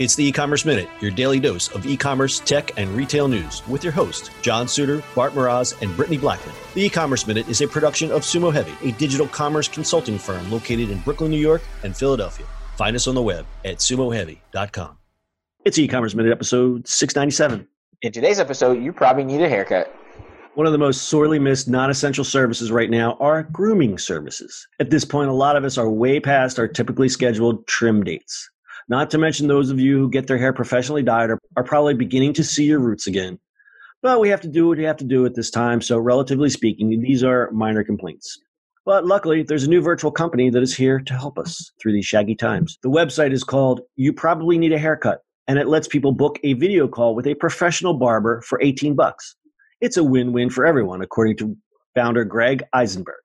It's the e-commerce minute, your daily dose of e-commerce, tech, and retail news with your host, John Suder, Bart Mroz, and Brittany Blackman. The e-commerce minute is a production of Sumo Heavy, a digital commerce consulting firm located in Brooklyn, New York, and Philadelphia. Find us on the web at sumoheavy.com. It's e-commerce minute episode 697. In today's episode, you probably need a haircut. One of the most sorely missed non essential services right now are grooming services. At this point, a lot of us are way past our typically scheduled trim dates. Not to mention those of you who get their hair professionally dyed are, are probably beginning to see your roots again. But we have to do what we have to do at this time, so relatively speaking, these are minor complaints. But luckily, there's a new virtual company that is here to help us through these shaggy times. The website is called You Probably Need a Haircut, and it lets people book a video call with a professional barber for 18 bucks. It's a win-win for everyone, according to founder Greg Eisenberg.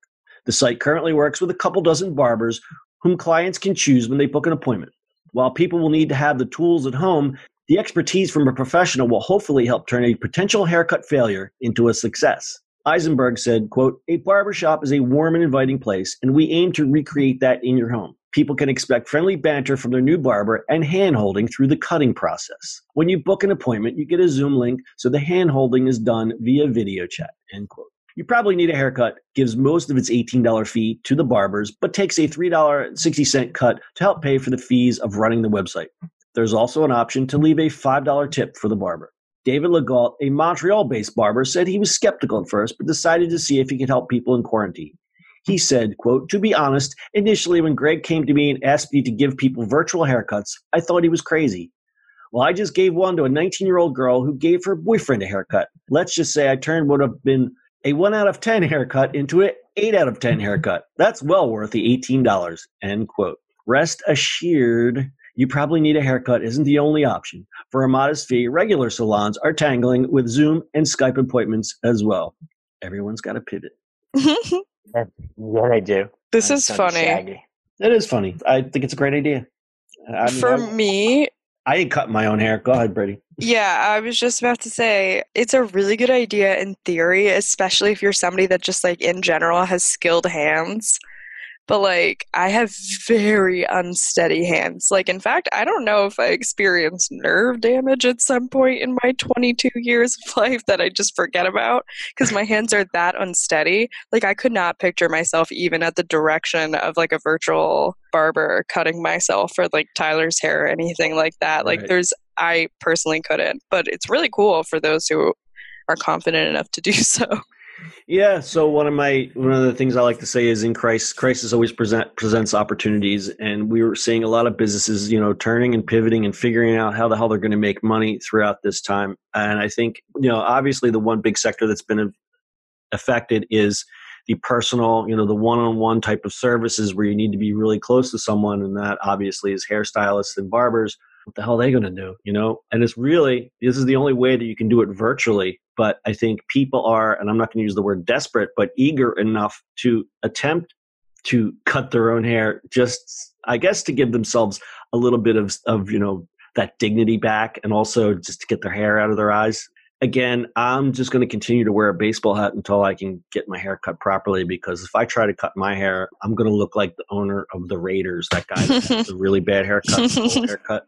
The site currently works with a couple dozen barbers whom clients can choose when they book an appointment. While people will need to have the tools at home, the expertise from a professional will hopefully help turn a potential haircut failure into a success. Eisenberg said, quote, a barbershop is a warm and inviting place, and we aim to recreate that in your home. People can expect friendly banter from their new barber and hand holding through the cutting process. When you book an appointment, you get a Zoom link, so the hand holding is done via video chat, end quote. You probably need a haircut, gives most of its $18 fee to the barbers, but takes a $3.60 cut to help pay for the fees of running the website. There's also an option to leave a $5 tip for the barber. David Legault, a Montreal based barber, said he was skeptical at first, but decided to see if he could help people in quarantine. He said, quote, to be honest, initially when Greg came to me and asked me to give people virtual haircuts, I thought he was crazy. Well, I just gave one to a 19 year old girl who gave her boyfriend a haircut. Let's just say I turned what would have been a 1 out of 10 haircut into an 8 out of 10 haircut. That's well worth the $18. End quote. Rest assured, you probably need a haircut isn't the only option. For a modest fee, regular salons are tangling with Zoom and Skype appointments as well. Everyone's got to pivot. Yeah, they do. This I'm is funny. shaggy. It is funny. I think it's a great idea. I mean, For I, me, I didn't cut my own hair. Go ahead, Brady. yeah, I was just about to say it's a really good idea in theory, especially if you're somebody that just like in general has skilled hands. But like I have very unsteady hands. Like in fact, I don't know if I experienced nerve damage at some point in my 22 years of life that I just forget about because my hands are that unsteady. Like I could not picture myself even at the direction of like a virtual barber cutting myself for like Tyler's hair or anything like that. Like Right. there's I personally couldn't, but it's really cool for those who are confident enough to do so. Yeah. So one of my one of the things I like to say is in crisis, crisis always present presents opportunities, and we were seeing a lot of businesses, you know, turning and pivoting and figuring out how the hell they're going to make money throughout this time. And I think you know, obviously, the one big sector that's been affected is the personal, you know, the one-on-one type of services where you need to be really close to someone, and that obviously is hairstylists and barbers. What the hell are they going to do? You know, and it's really this is the only way that you can do it virtually. But I think people are, and I'm not going to use the word desperate, but eager enough to attempt to cut their own hair, just I guess to give themselves a little bit of of you know that dignity back, and also just to get their hair out of their eyes again, I'm just going to continue to wear a baseball hat until I can get my hair cut properly. Because if I try to cut my hair, I'm going to look like the owner of the Raiders, that guy that has a really bad haircut, haircut.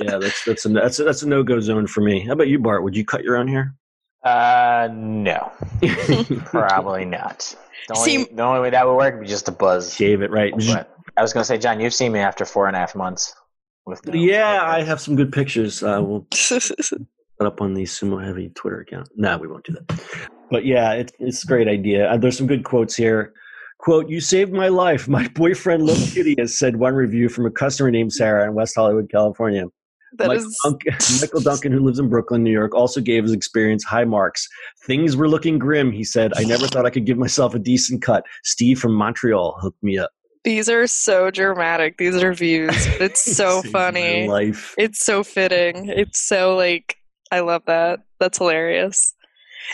Yeah, that's that's a that's a, that's a no go zone for me. How about you, Bart? Would you cut your own hair? Uh, no, probably not. The only, See- the only way that would work would be just a buzz. Shave it, right? But I was going to say, John, you've seen me after four and a half months. With no Yeah, I have some good pictures. Uh, we'll put up on the Sumo Heavy Twitter account. No, we won't do that. But yeah, it's it's a great idea. Uh, there's some good quotes here. Quote, you saved my life. My boyfriend Little Kitty has said one review from a customer named Sarah in West Hollywood, California. That Michael, is Duncan, Michael Duncan, who lives in Brooklyn, New York, also gave his experience high marks. Things were looking grim, he said. I never thought I could give myself a decent cut. Steve from Montreal hooked me up. These are so dramatic. These reviews. It's so funny. Life. It's so fitting. It's so like I love that. That's hilarious.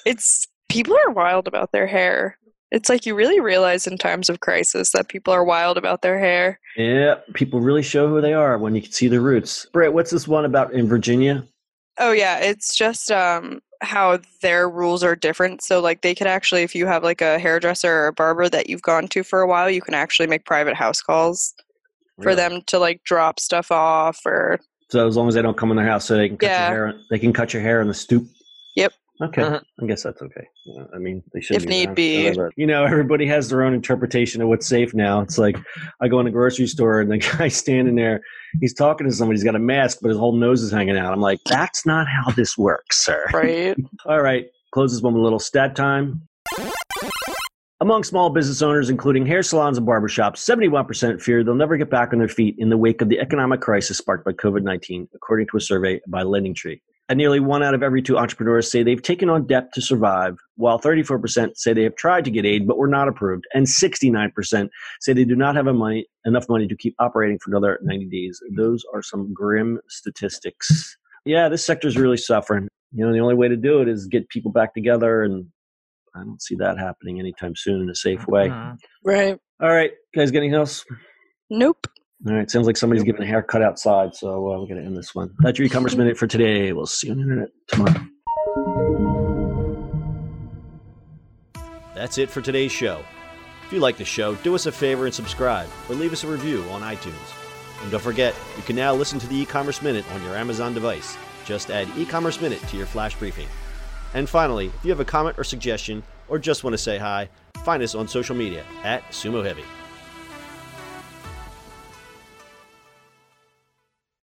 It's people are wild about their hair. It's like you really realize in times of crisis that people are wild about their hair. Yeah, people really show who they are when you can see the roots. Brett, what's this one about in Virginia? Oh yeah, it's just um how their rules are different. So like they could actually if you have like a hairdresser or a barber that you've gone to for a while, you can actually make private house calls for them to like drop stuff off or So as long as they don't come in their house, so they can cut Yeah. your hair, they can cut your hair on the stoop. Yep. Okay, Mhm. I guess that's okay. I mean, they should. If need be. You know, everybody has their own interpretation of what's safe now. It's like I go in a grocery store and the guy's standing there, he's talking to somebody, he's got a mask, but his whole nose is hanging out. I'm like, that's not how this works, sir. Right. All right, close this one with a little stat time. Among small business owners, including hair salons and barbershops, 71% fear they'll never get back on their feet in the wake of the economic crisis sparked by COVID 19, according to a survey by LendingTree. And nearly one out of every two entrepreneurs say they've taken on debt to survive, while 34% say they have tried to get aid but were not approved, and 69% say they do not have money, enough money to keep operating for another 90 days. Those are some grim statistics. Yeah, this sector is really suffering. You know, the only way to do it is get people back together, and I don't see that happening anytime soon in a safe way. Mhm. Right. All right, guys, got anything else? Nope. All right, sounds like somebody's giving a haircut outside, so uh, we're going to end this one. That's your e-commerce minute for today. We'll see you on the internet tomorrow. That's it for today's show. If you like the show, do us a favor and subscribe or leave us a review on iTunes. And don't forget, you can now listen to the e-commerce minute on your Amazon device. Just add e-commerce minute to your flash briefing. And finally, if you have a comment or suggestion or just want to say hi, find us on social media at Sumo Heavy.